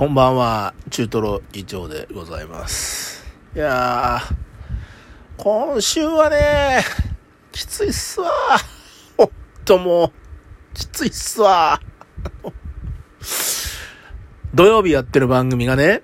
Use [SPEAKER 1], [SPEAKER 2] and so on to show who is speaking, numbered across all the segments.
[SPEAKER 1] こんばんは、中トロ議長でございます。いやー、今週はね、きついっすわ。ほんともう、きついっすわ。土曜日やってる番組がね、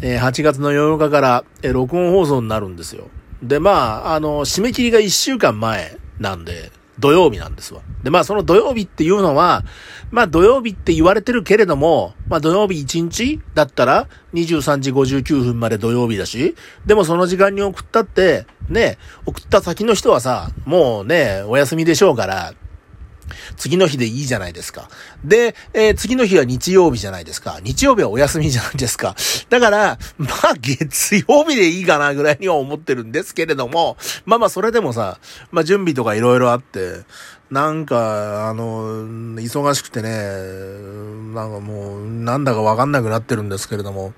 [SPEAKER 1] 8月の8日から、録音放送になるんですよ。で、まあ、あの、締め切りが1週間前なんで、土曜日なんですわ。で、まあ、その土曜日っていうのは、まあ、土曜日って言われてるけれども、まあ、土曜日1日だったら、23時59分まで土曜日だし、でもその時間に送ったって、ね、送った先の人はさ、もうね、お休みでしょうから、次の日でいいじゃないですか。で、えー次の日は日曜日じゃないですか。日曜日はお休みじゃないですか。だから、まあ月曜日でいいかなぐらいには思ってるんですけれども、まあまあそれでもさ、まあ準備とかいろいろあって、なんか、あの、忙しくてね、なんかもう、なんだかわかんなくなってるんですけれども、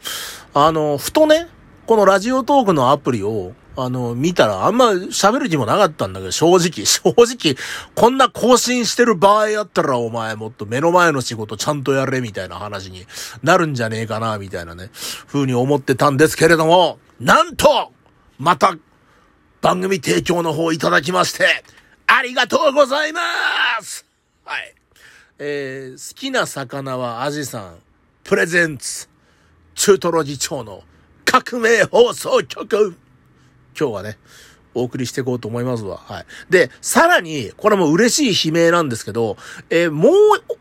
[SPEAKER 1] あの、ふとね、このラジオトークのアプリを、あの、見たらあんま喋る気もなかったんだけど、正直、正直、こんな更新してる場合やったらお前もっと目の前の仕事ちゃんとやれみたいな話になるんじゃねえかな、みたいなね、風に思ってたんですけれども、なんとまた、番組提供の方いただきまして、ありがとうございますはい。えー、好きな魚はアジさん、プレゼンツ、中トロ議長の革命放送局今日はね、お送りしていこうと思いますわ。はい。で、さらに、これも嬉しい悲鳴なんですけど、えーもう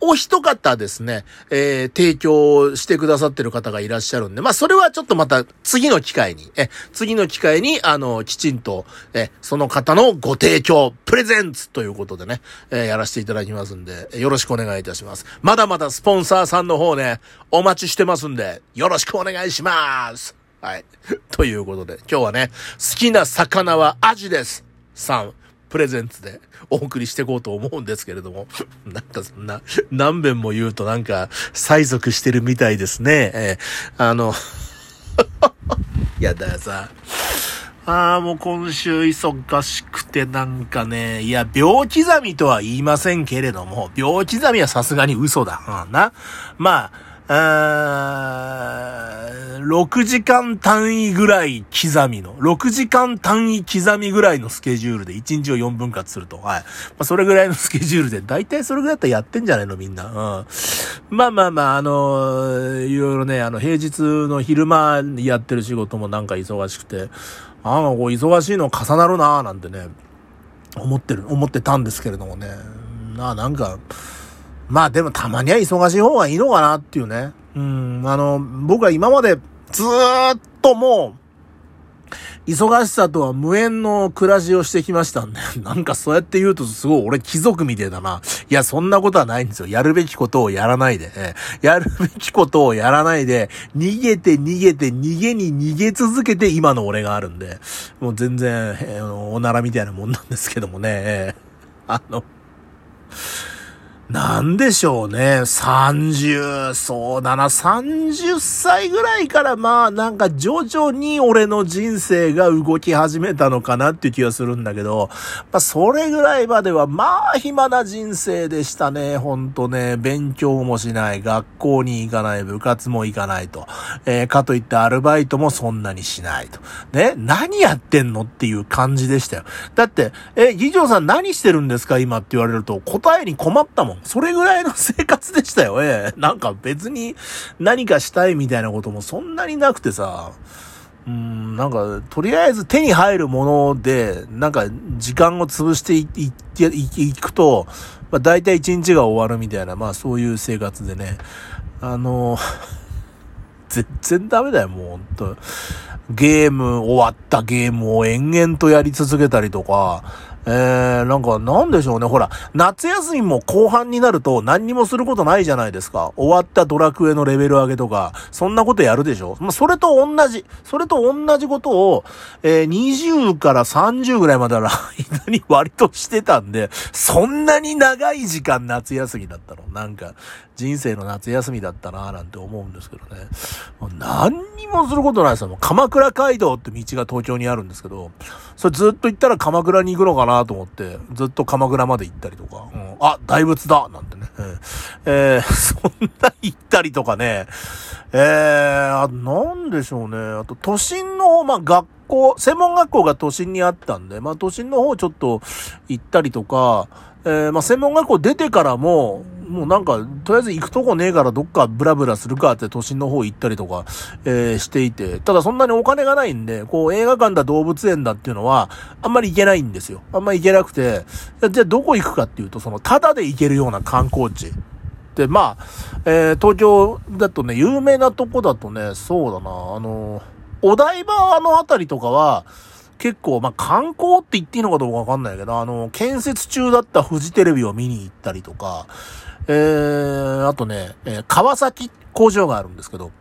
[SPEAKER 1] お一方ですね、えー提供してくださってる方がいらっしゃるんで、まあ、それはちょっとまた次の機会に、え、次の機会に、あの、きちんと、え、その方のご提供、プレゼンツということでね、えーやらせていただきますんで、よろしくお願いいたします。まだまだスポンサーさんの方ね、お待ちしてますんで、よろしくお願いします。はい。ということで、今日はね、好きな魚はアジです。さん、プレゼンツでお送りしていこうと思うんですけれども、なんかそんな、何遍も言うとなんか、催促してるみたいですね。えーあの、や、だからさ、ああ、もう今週忙しくてなんかね、いや、秒刻みとは言いませんけれども、秒刻みはさすがに嘘だ。うん、な。まあ、6時間単位ぐらい刻みの、6時間単位刻みぐらいのスケジュールで1日を4分割すると。はい。まあ、それぐらいの スケジュールで、だいたいそれぐらいだったらやってんじゃないの？みんな。うん。まあまあまあ、あのいろいろね、あの、平日の昼間やってる仕事もなんか忙しくて、ああ、こう忙しいの重なるなぁ、なんてね、思ってる、思ってたんですけれどもね。なあ、なんか、まあでもたまには忙しい方がいいのかなっていうね。うん、あの、僕は今までずっともう、忙しさとは無縁の暮らしをしてきましたんで、なんかそうやって言うとすごい俺貴族みてえだな。いや、そんなことはないんですよ。やるべきことをやらないで。やるべきことをやらないで、逃げて逃げて逃げに逃げ続けて今の俺があるんで、もう全然、えーおならみたいなもんなんですけどもね。あの、なんでしょうね。30、そうだな、30歳ぐらいからまあなんか徐々に俺の人生が動き始めたのかなっていう気がするんだけど、まあそれぐらいまではまあ暇な人生でしたね。ほんとね、勉強もしない、学校に行かない、部活も行かないと。えーかといってアルバイトもそんなにしないと。ね、何やってんのっていう感じでしたよ。だって、え、議長さん何してるんですか？今って言われると答えに困ったもん。それぐらいの生活でしたよ。ええなんか別に何かしたいみたいなこともそんなになくてさ。うん、なんか、とりあえず手に入るもので、なんか、時間を潰していいいいいくと、まあ、大体一日が終わるみたいな、まあ、そういう生活でね。あの、全然ダメだよ、もう、ほんと。ゲーム、終わったゲームを延々とやり続けたりとか、えー、なんか、なんでしょうね。ほら、夏休みも後半になると何にもすることないじゃないですか。終わったドラクエのレベル上げとか、そんなことやるでしょまあ、それと同じ、それと同じことを、えー、20から30ぐらいまでの間 に割としてたんで、そんなに長い時間夏休みだったの。なんか、人生の夏休みだったなぁなんて思うんですけどね。もう何にもすることないですよ。もう鎌倉街道って道が東京にあるんですけど、それずっと行ったら鎌倉に行くのかななと思って、ずっと鎌倉まで行ったりとか、うん、あ、大仏だなんてね。えー、そんな行ったりとかね。えー、あ、なんでしょうね。あと、都心の、まあ、学校、専門学校が都心にあったんで、まあ、都心の方ちょっと行ったりとか、えー、まあ、専門学校出てからも、もうなんか、とりあえず行くとこねえからどっかブラブラするかって都心の方行ったりとか、えー、していて、ただそんなにお金がないんで、こう映画館だ動物園だっていうのは、あんまり行けないんですよ。あんまり行けなくて、じゃあどこ行くかっていうと、その、ただで行けるような観光地。で、まあ、えー、東京だとね、有名なとこだとね、そうだな、あの、お台場のあたりとかは、結構、まあ、観光って言っていいのかどうかわかんないけど、あの、建設中だったフジテレビを見に行ったりとか、えー、あとね、えー、川崎工場があるんですけど、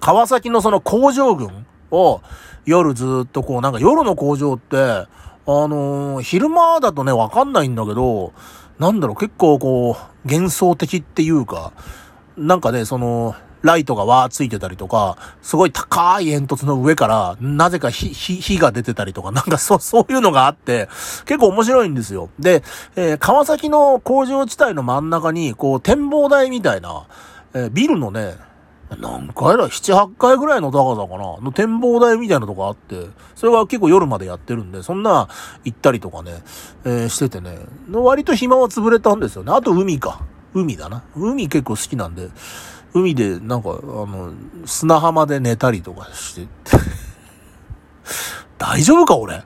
[SPEAKER 1] 川崎のその工場群を夜ずっとこう、なんか夜の工場って、あのー、昼間だとね、わかんないんだけど、なんだろう、結構こう、幻想的っていうか、なんかね、その、ライトがわーついてたりとか、すごい高い煙突の上から、なぜか火、火、が出てたりとか、なんかそう、そういうのがあって、結構面白いんですよ。で、えー、川崎の工場地帯の真ん中に、こう、展望台みたいな、えー、ビルのね、何階だ ?7、8階ぐらいの高さかなの展望台みたいなとこあって、それが結構夜までやってるんで、そんな行ったりとかね、えー、しててね、割と暇は潰れたんですよね。あと海か。海だな。海結構好きなんで、海でなんか、あの、砂浜で寝たりとかして、大丈夫か俺？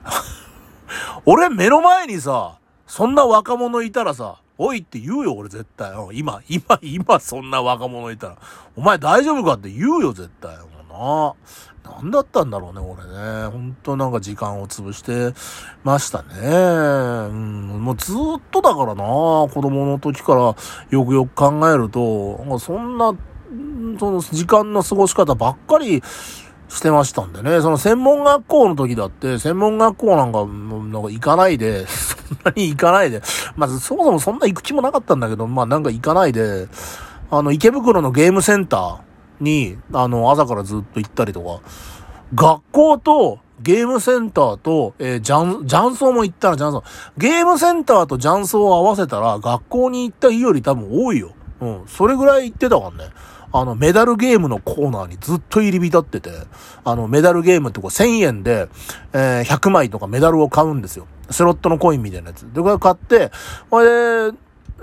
[SPEAKER 1] 俺目の前にさ、そんな若者いたらさ、おいって言うよ、俺絶対。今、今、今、そんな若者いたら。お前大丈夫か？って言うよ、絶対。もうな。何だったんだろうね、俺ね。ほんとなんか時間を潰してましたね。うん、もうずっとだからな、子供の時からよくよく考えると、そんなその時間の過ごし方ばっかりしてましたんでね。その専門学校の時だって、専門学校なんか、なんか行かないで、そんなに行かないで、まずそもそもそんな行く気もなかったんだけど、まあなんか行かないで、あの、池袋のゲームセンターに、あの、朝からずっと行ったりとか、学校とゲームセンターと、えー、ジャン、ジャンソーも行ったらジャンソー。ゲームセンターとジャンソーを合わせたら、学校に行った日より多分多いよ。うん。それぐらい行ってたからね。あの、メダルゲームのコーナーにずっと入り浸ってて、あの、メダルゲームってこう1000円で、えー、100枚とかメダルを買うんですよ。スロットのコインみたいなやつ。で、これ買って、これで、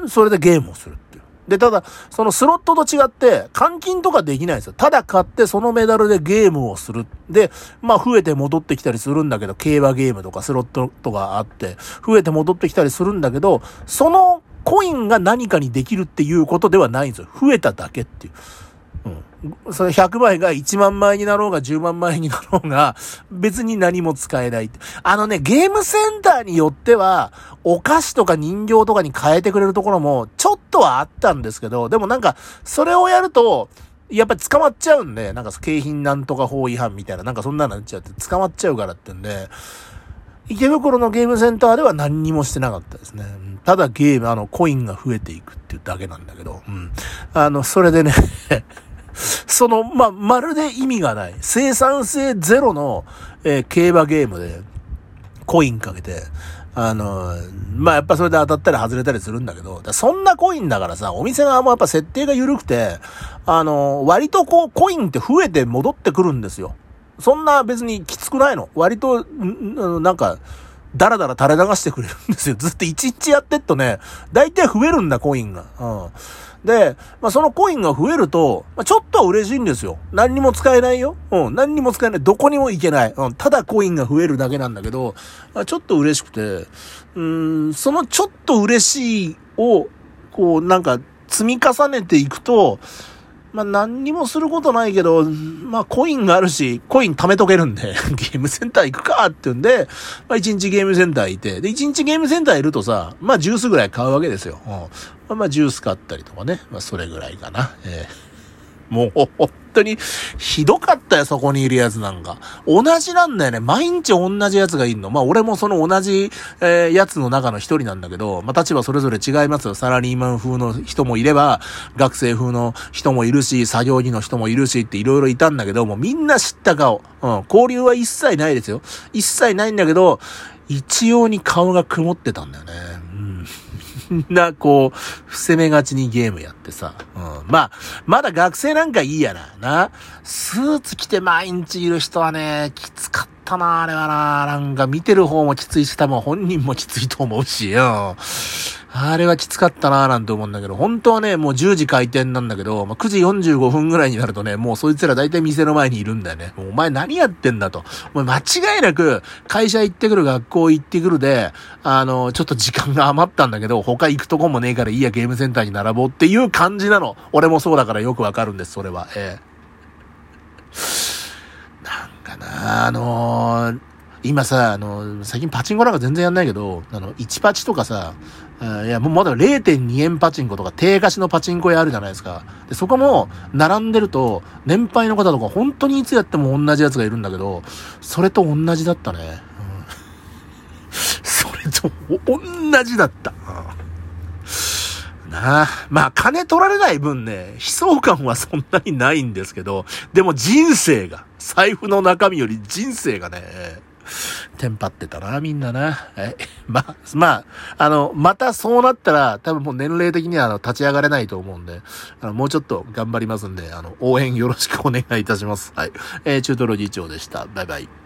[SPEAKER 1] それでゲームをするっていう。で、ただ、そのスロットと違って、換金とかできないんですよ。ただ買って、そのメダルでゲームをする。で、まあ、増えて戻ってきたりするんだけど、競馬ゲームとかスロットとかあって、増えて戻ってきたりするんだけど、そのコインが何かにできるっていうことではないんですよ。増えただけっていう。それ100枚が1万枚になろうが10万枚になろうが、別に何も使えない。あのね、ゲームセンターによっては、お菓子とか人形とかに変えてくれるところも、ちょっとはあったんですけど、でもなんか、それをやると、やっぱり捕まっちゃうんで、なんか景品なんとか法違反みたいな、なんかそんなのなっちゃって捕まっちゃうからってんで、池袋のゲームセンターでは何にもしてなかったですね。ただゲーム、あの、コインが増えていくっていうだけなんだけど、うん。あの、それでねその、まあ、まるで意味がない、生産性ゼロの、えー、競馬ゲームで、コインかけて、あの、まあ、やっぱそれで当たったり外れたりするんだけど、そんなコインだからさ、お店側もやっぱ設定が緩くて、あの、割とこう、コインって増えて戻ってくるんですよ。そんな別にきつくないの。割と、なんか、だらだら垂れ流してくれるんですよ。ずっと一日やってっとね、大体増えるんだ、コインが。うん。で、まあ、そのコインが増えると、まあ、ちょっとは嬉しいんですよ。何にも使えないよ。うん。何にも使えない。どこにも行けない。うん。ただコインが増えるだけなんだけど、まあ、ちょっと嬉しくて、うん、そのちょっと嬉しいを、こう、なんか、積み重ねていくと、まあ何にもすることないけど、まあコインがあるし、コイン貯めとけるんで、ゲームセンター行くかって言うんで、まあ一日ゲームセンター行って、で一日ゲームセンターいるとさ、まあジュースぐらい買うわけですよ。うん、まあジュース買ったりとかね、まあそれぐらいかな。えー、もう、当に、ひどかったよ、そこにいるやつなんか。同じなんだよね。毎日同じやつがいんの。まあ、俺もその同じ、えー、やつの中の一人なんだけど、まあ、立場それぞれ違いますよ。サラリーマン風の人もいれば、学生風の人もいるし、作業着の人もいるしっていろいろいたんだけど、もうみんな知った顔。うん。交流は一切ないですよ。一切ないんだけど、一様に顔が曇ってたんだよね。な、こう、伏せ目がちにゲームやってさ。うん。まあ、まだ学生なんかいいやな。な。スーツ着て毎日いる人はね、きつかったな、あれはな。なんか見てる方もきついし、多分本人もきついと思うしうん。あれはきつかったなぁなんて思うんだけど、本当はね、もう10時開店なんだけど、まあ、9時45分ぐらいになるとね、もうそいつら大体店の前にいるんだよね。お前何やってんだと。お前間違いなく、会社行ってくる、学校行ってくるで、あの、ちょっと時間が余ったんだけど、他行くとこもねえからいいや、ゲームセンターに並ぼうっていう感じなの。俺もそうだからよくわかるんです、それは。ええなんかなあのー、今さ、あの、最近パチンコなんか全然やんないけど、あの、1パチとかさ、いや、もうまだ0.2円パチンコとか低貸しのパチンコ屋あるじゃないですか。で、そこも、並んでると、年配の方とか本当にいつやっても同じやつがいるんだけど、それと同じだったね。うん、それと同じだった。なあ。まあ、金取られない分ね、悲壮感はそんなにないんですけど、でも人生が、財布の中身より人生がね、テンパってたな、みんなな。え。まあ、まあ、あの、またそうなったら、多分もう年齢的にはあの立ち上がれないと思うんで、あの、もうちょっと頑張りますんで、あの、応援よろしくお願いいたします。はい。えー、中トロ議長でした。バイバイ。